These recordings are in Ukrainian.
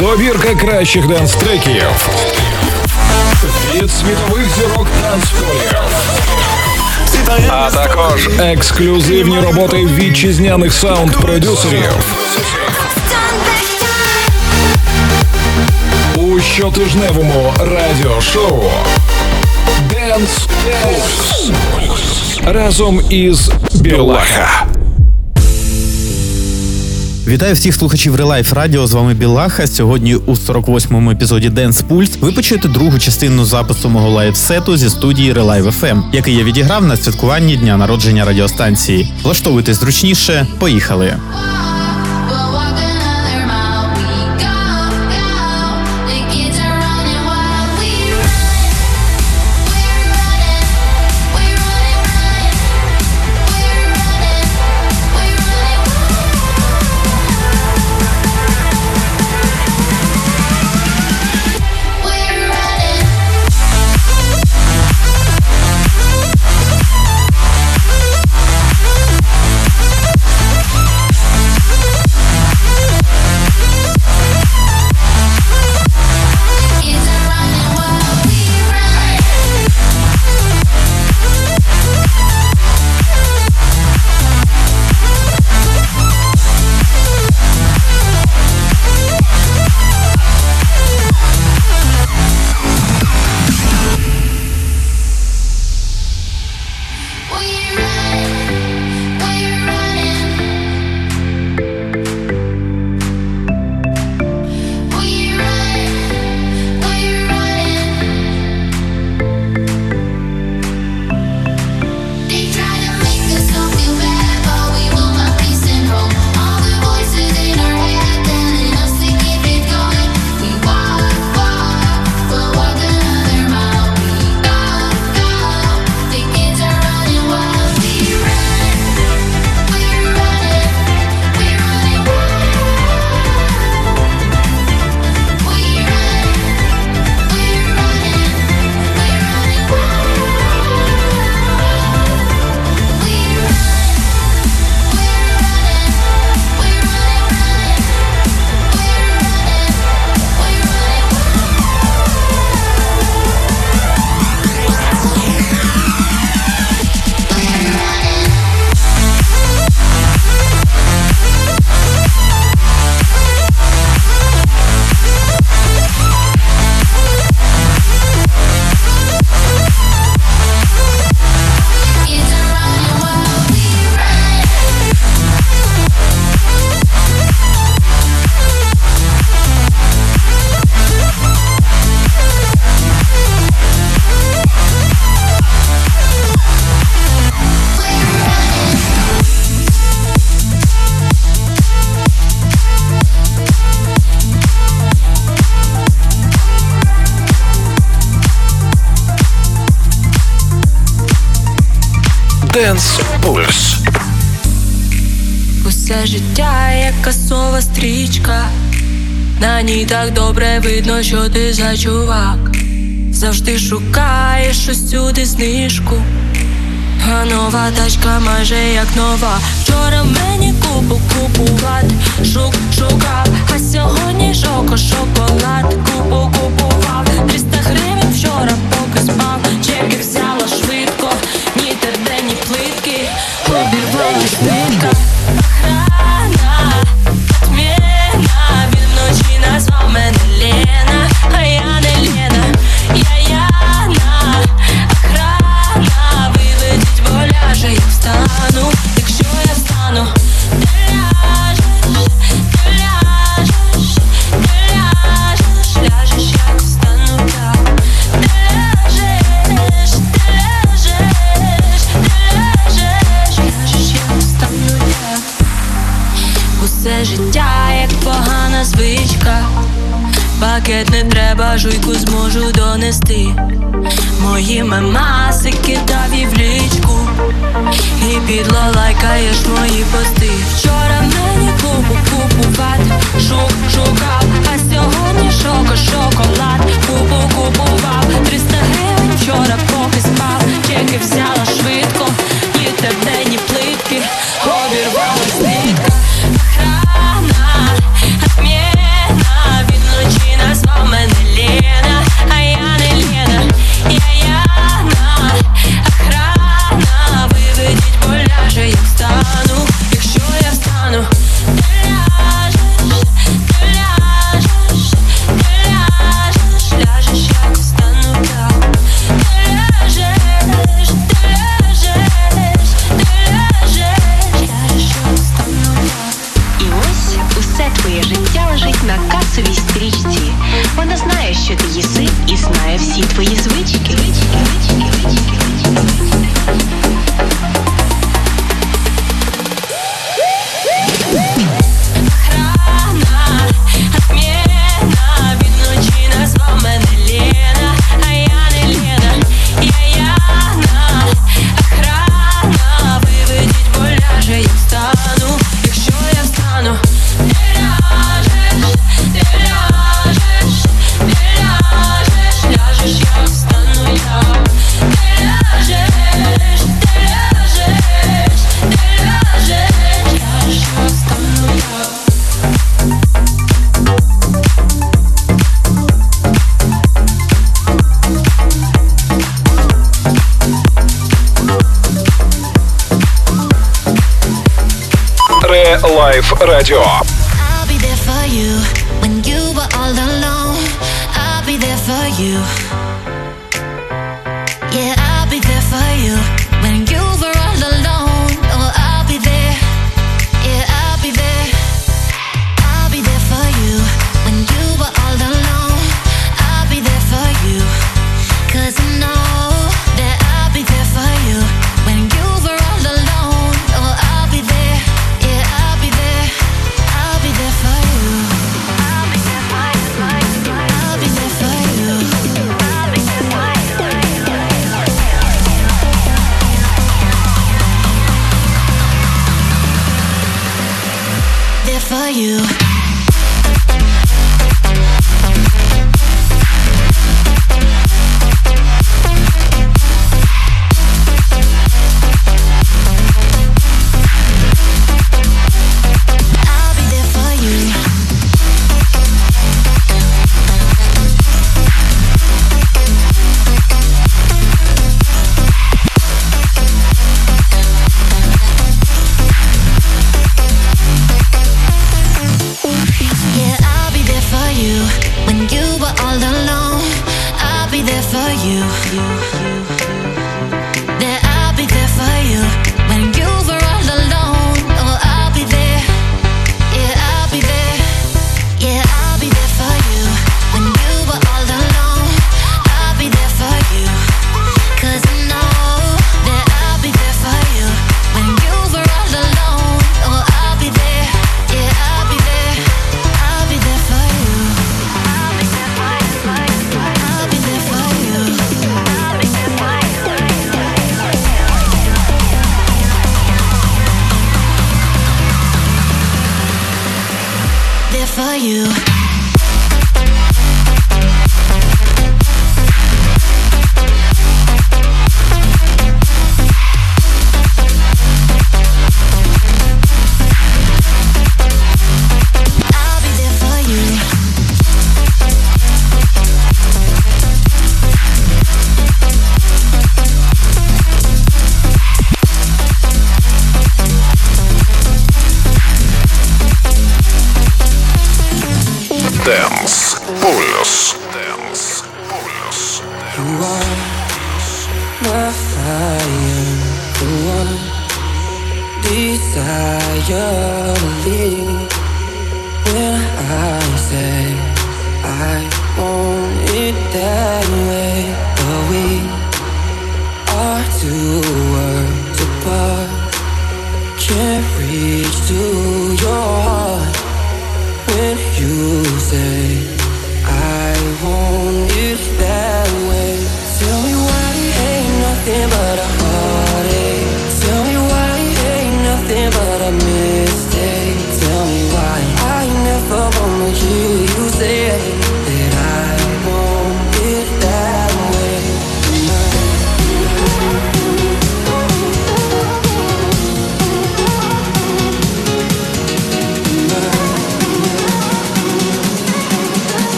Добірка кращих денс-треків від світових зірок танцполів. А також ексклюзивні роботи вітчизняних саунд-продюсерів. У щотижневому радіошоу Dance Pulse разом із Білаха. Вітаю всіх слухачів Relive Radio. З вами Білаха. Сьогодні у 48-му епізоді Dance Pulse ви почуєте другу частину запису мого лайв-сету зі студії Relive FM, який я відіграв на святкуванні дня народження радіостанції. Влаштовуйтесь зручніше. Поїхали. Dance Pulse. Усе життя, як касова стрічка, на ній так добре видно, що ти за чувак. Завжди шукаєш усюди знижку, а нова тачка майже як нова. Вчора мені купу купувати, шук шукав, а сьогодні шоко шоколад, купу купував, 300 гривень вчора поки спав, чеки взяла I know. Пакет не треба, жуйку зможу донести. Мої мемаси кидав і в лічку. І підло лайкаєш мої пости. Вчора мені купу купувати, шук шукав, а сьогодні шоко шоколад. Купу купував, 300 гривень вчора поки спав. Чеки взяла швидко, ні тебе, ні плитки, обірвалась and I you. You are my fire. When I say I want it that.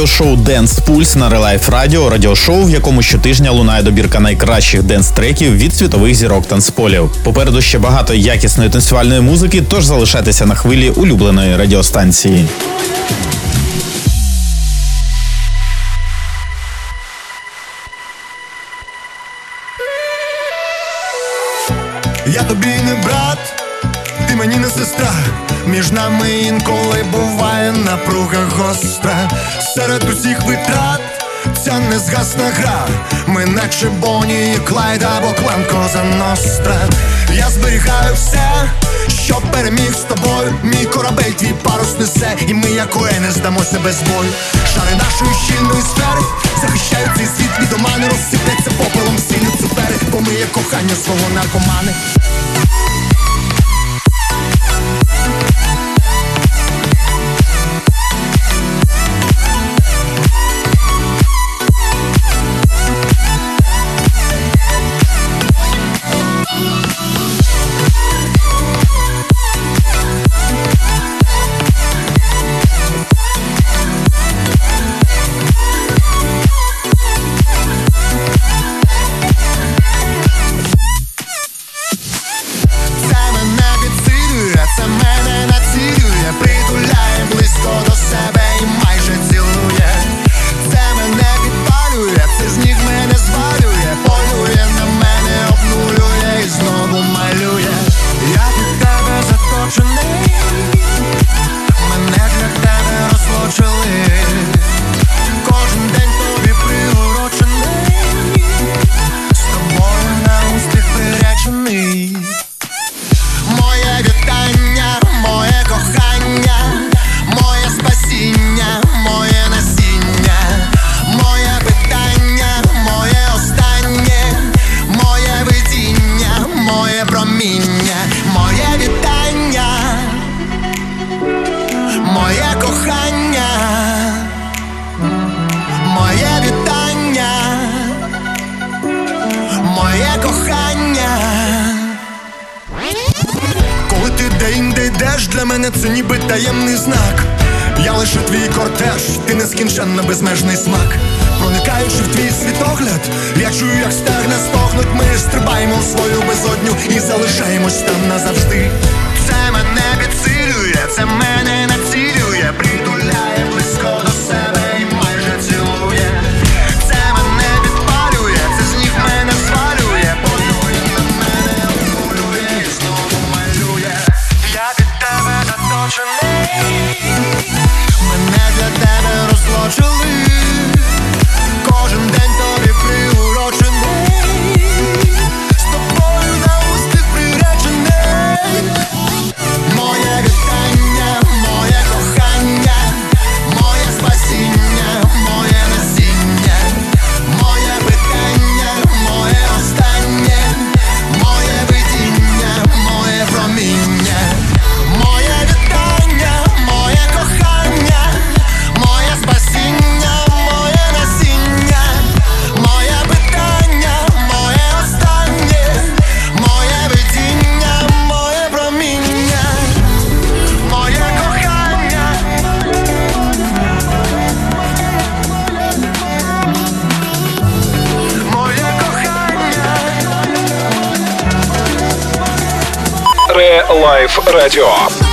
Радіошоу Dance Pulse на Relife Radio, радіошоу, в якому щотижня лунає добірка найкращих денс-треків від світових зірок танцполів. Попереду ще багато якісної танцювальної музики, тож залишайтеся на хвилі улюбленої радіостанції. Я тобі не брат, сестра. Між нами інколи буває напруга гостра. Серед усіх витрат ця незгасна гра. Ми наче Боні і Клайд або клан Коза Ностра. Я зберігаю все, що переміг з тобою. Мій корабель, твій парус несе, і ми, як не здамося без бою. Шари нашої щільної сфери захищають цей світ від омани, розсипляться попелом всі люцифери, бо ми є кохання свого наркомани. Нескінченно смак. Проникаючи в твій світогляд, я чую, як стегна стогнуть, ми стрибаємо в свою безодню і залишаємось там назавжди. Це мене Ре-лайф радіо. Лапаю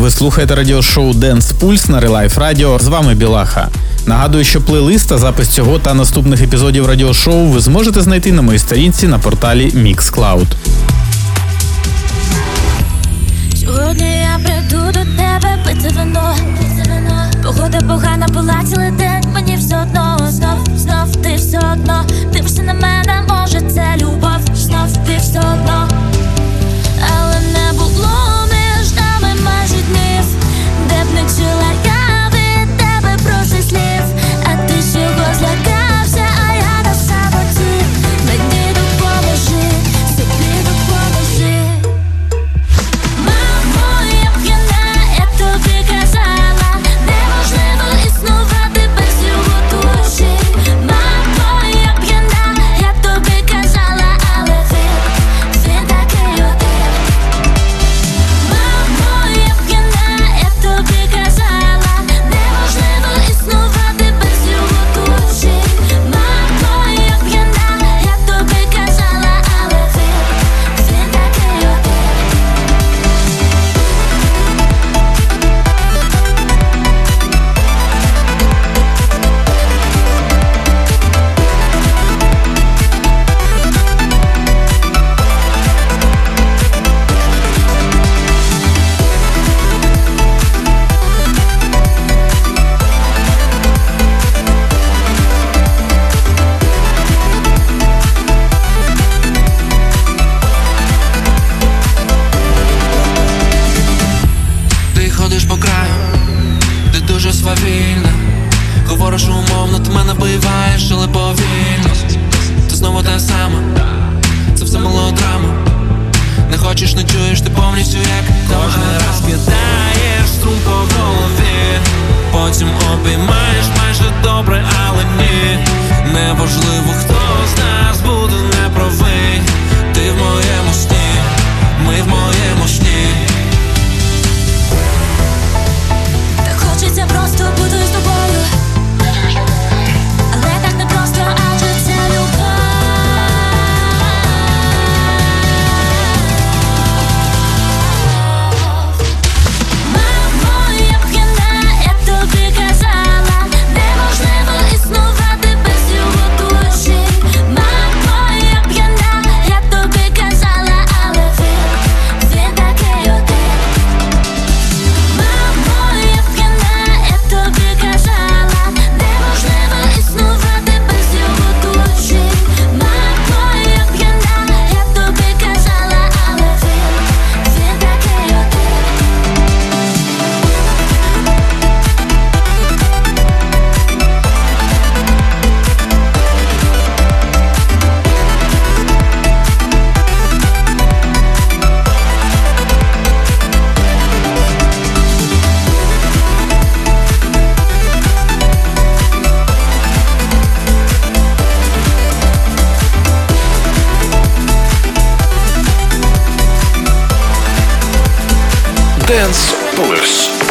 Ви слухаєте радіошоу Dance Pulse на Relive Radio. З вами Білаха. Нагадую, що плейлист та запис цього та наступних епізодів радіошоу ви зможете знайти на моїй сторінці на порталі Mixcloud. Сьогодні я прийду до тебе, пити вино. Погода погана була цілий день. Мені все одно знов, знов ти все одно. Dance Pulse.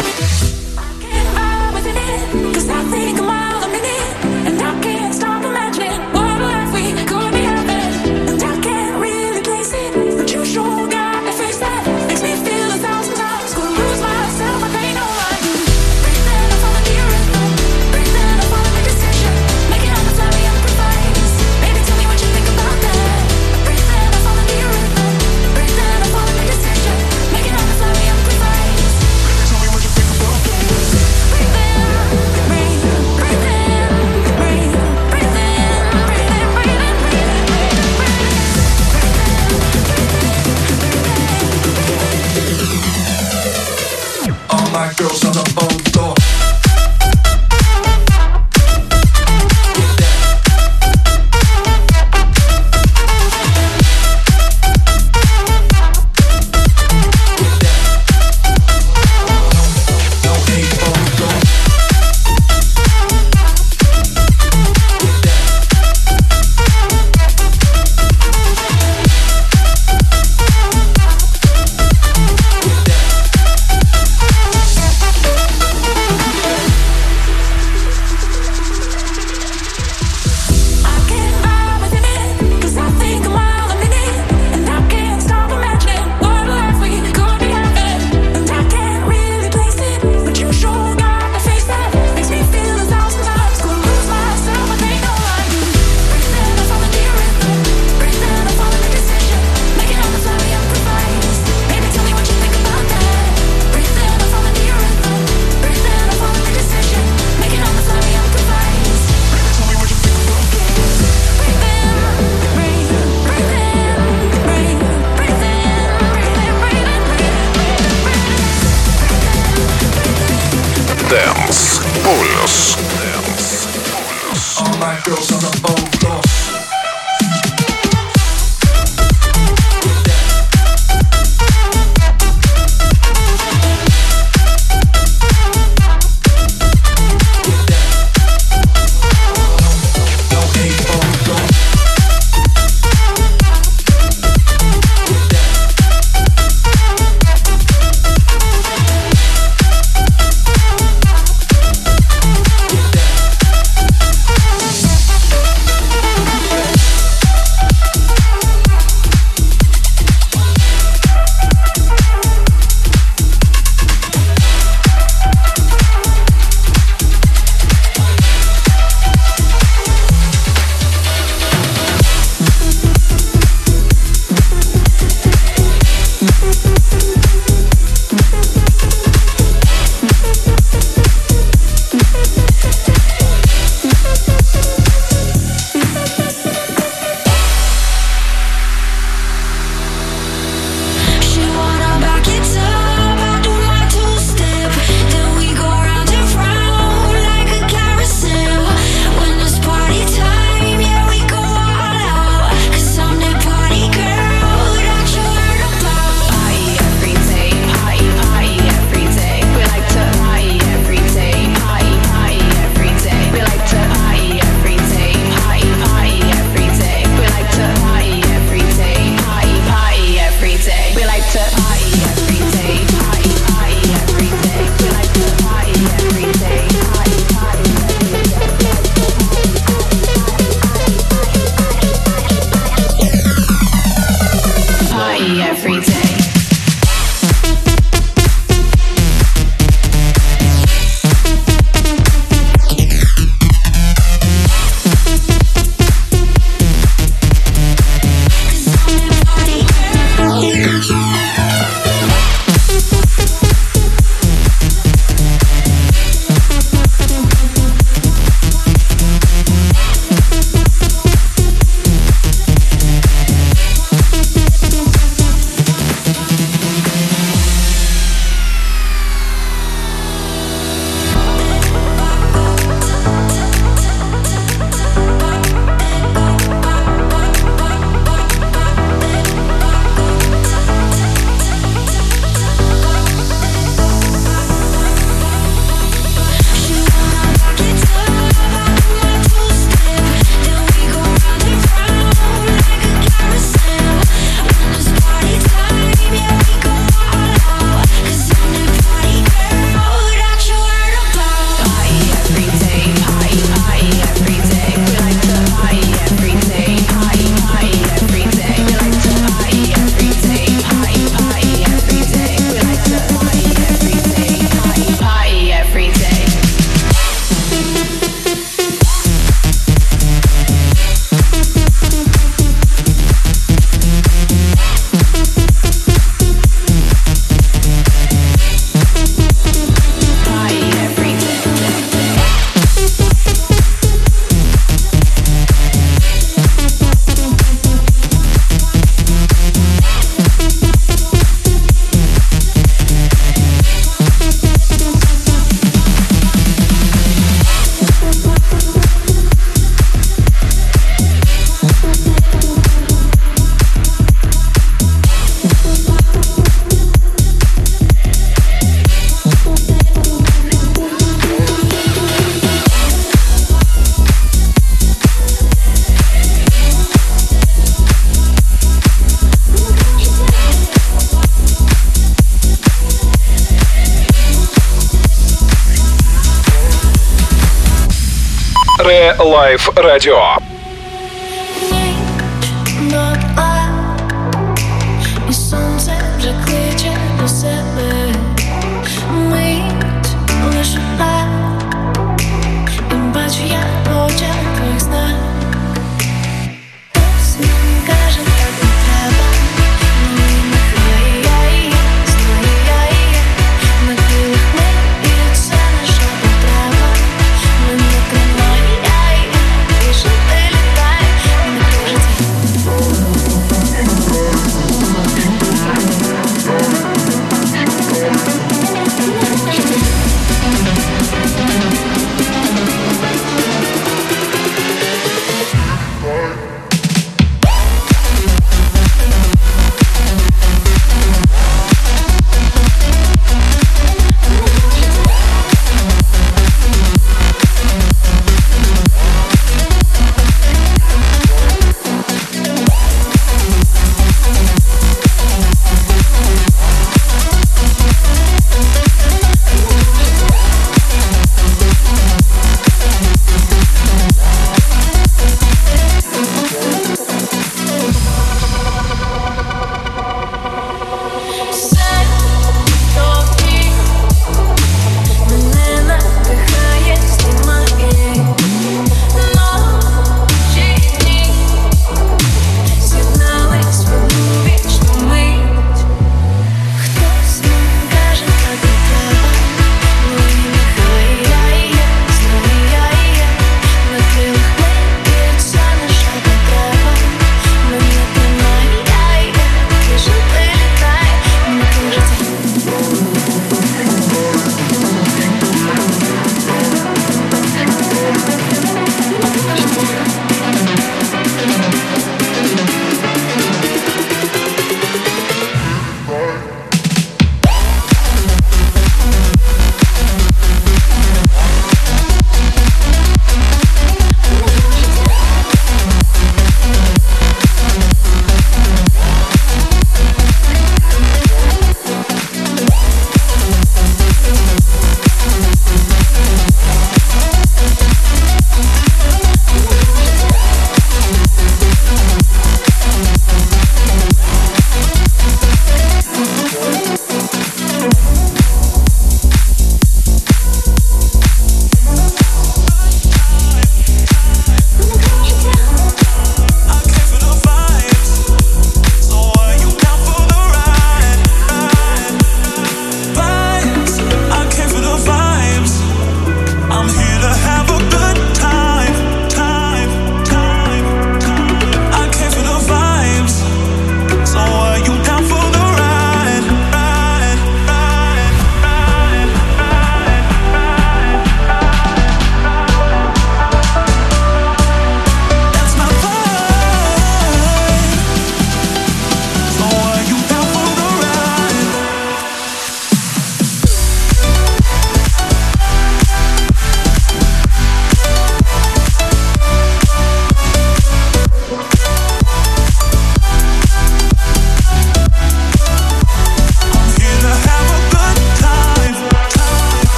Релайф Радіо.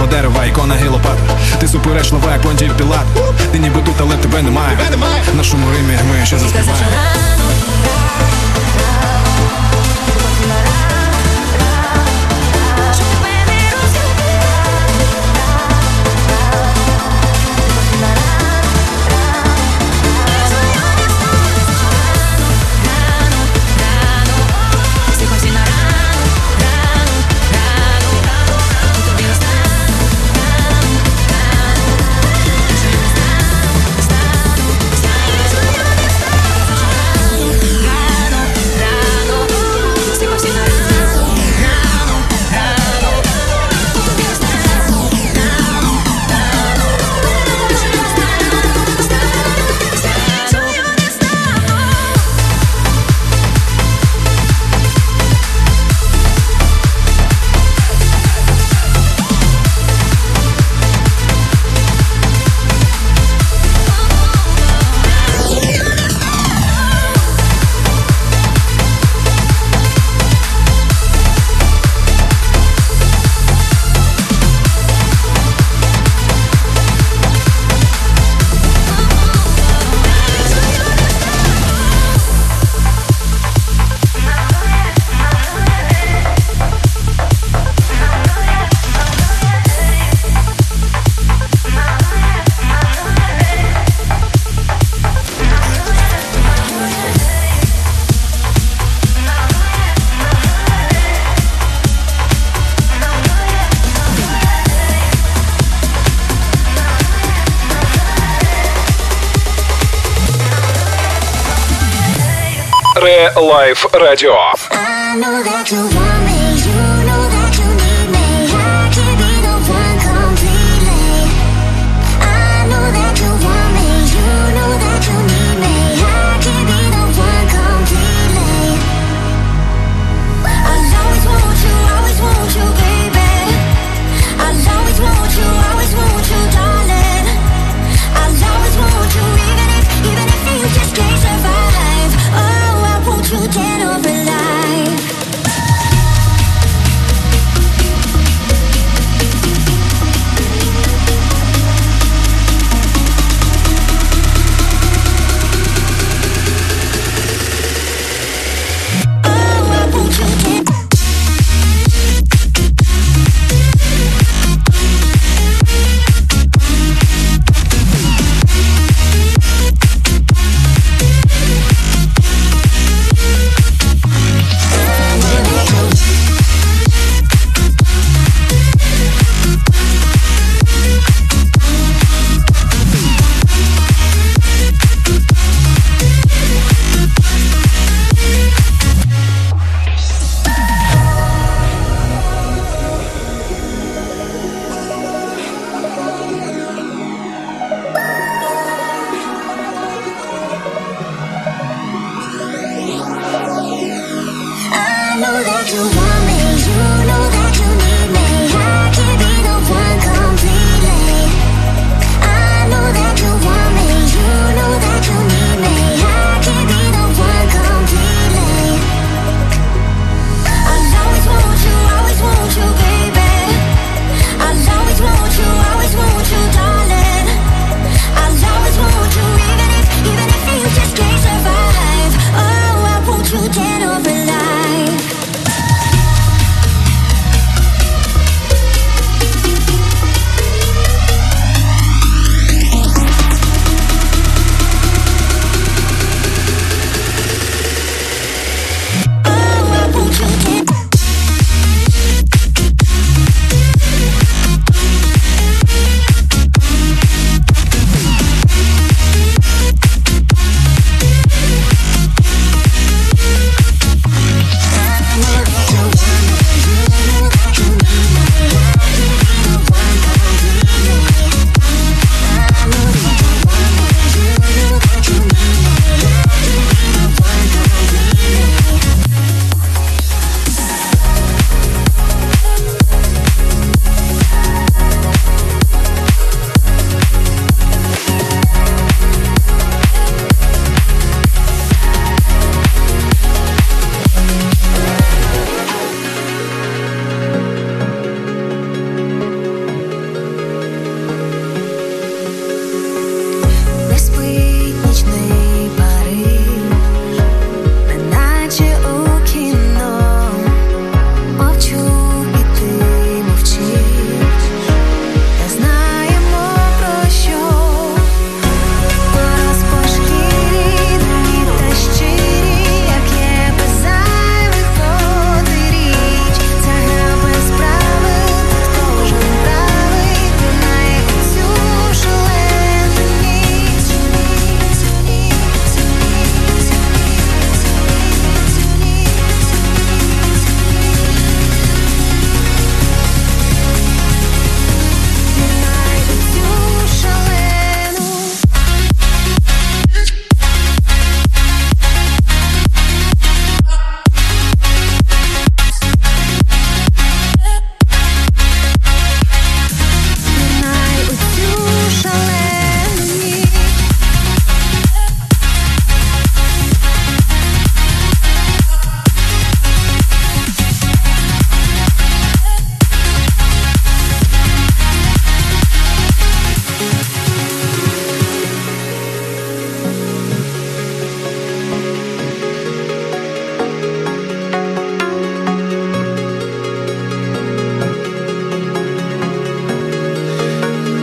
Кожного дерева ікона гілопата Ти супереш лова, як понтів пілат. Ти ніби тут, але тебе немає. На шуму римі ми ще заспіваємо. радио. I know you want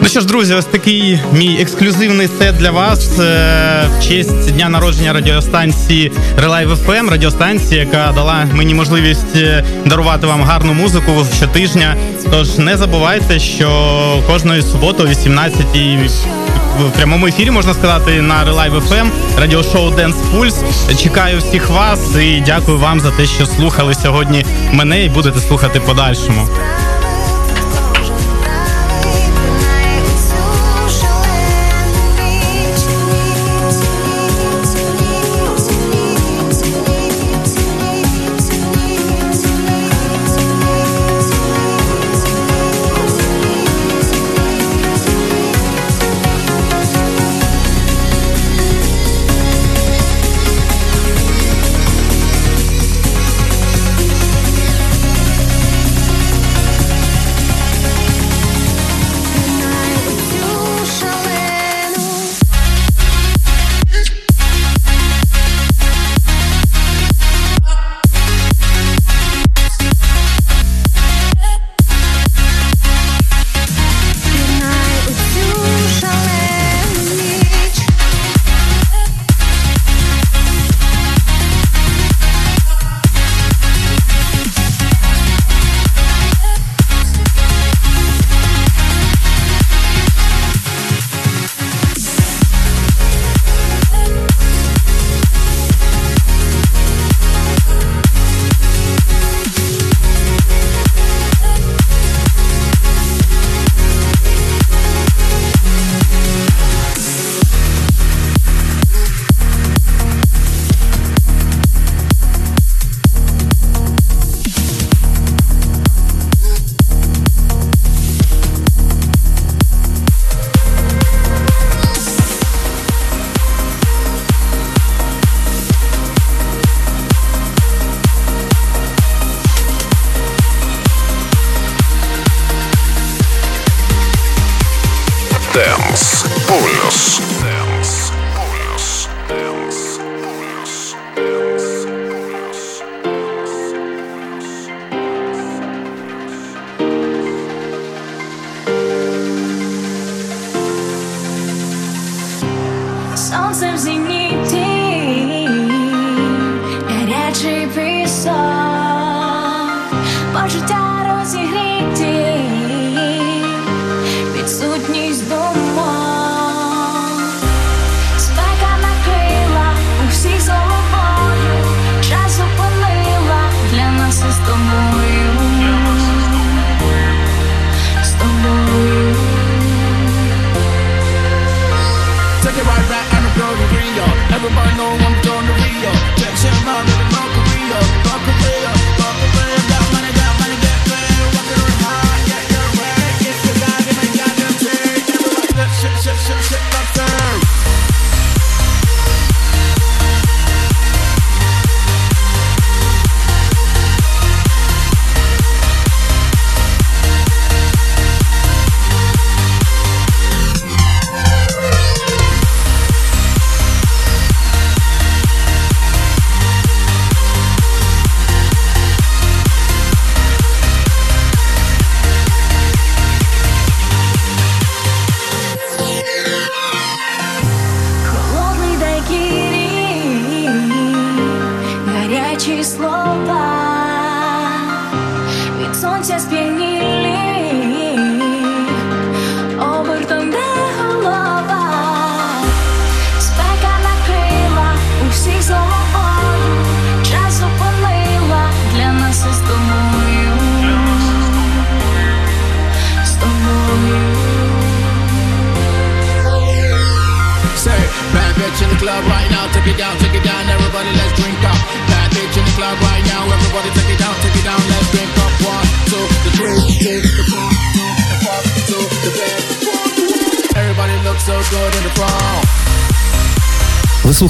Ну що ж, друзі, ось такий мій ексклюзивний сет для вас е, в честь дня народження радіостанції Relive FM, радіостанція, яка дала мені можливість е, дарувати вам гарну музику щотижня. Тож не забувайте, що кожної суботи о 18 в прямому ефірі можна сказати на Relive FM, радіошоу Dance Pulse. Чекаю всіх вас і дякую вам за те, що слухали сьогодні мене і будете слухати подальшому.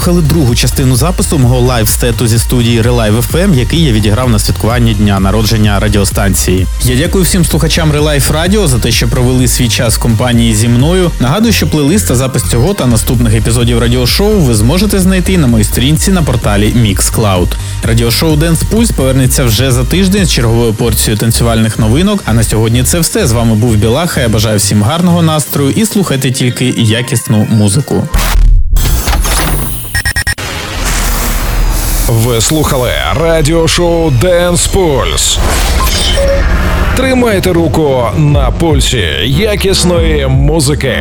Ви слухали другу частину запису мого лайв-сету зі студії Relive FM, який я відіграв на святкуванні дня народження радіостанції. Я дякую всім слухачам Relive Radio за те, що провели свій час в компанії зі мною. Нагадую, що плейлист та запис цього та наступних епізодів радіошоу ви зможете знайти на моїй сторінці на порталі Mixcloud. Радіошоу Dance Pulse повернеться вже за тиждень з черговою порцією танцювальних новинок. А на сьогодні це все. З вами був Білаха. Я бажаю всім гарного настрою і слухайте тільки якісну музику. Ви слухали радіошоу Dance Pulse. Тримайте руку на пульсі якісної музики.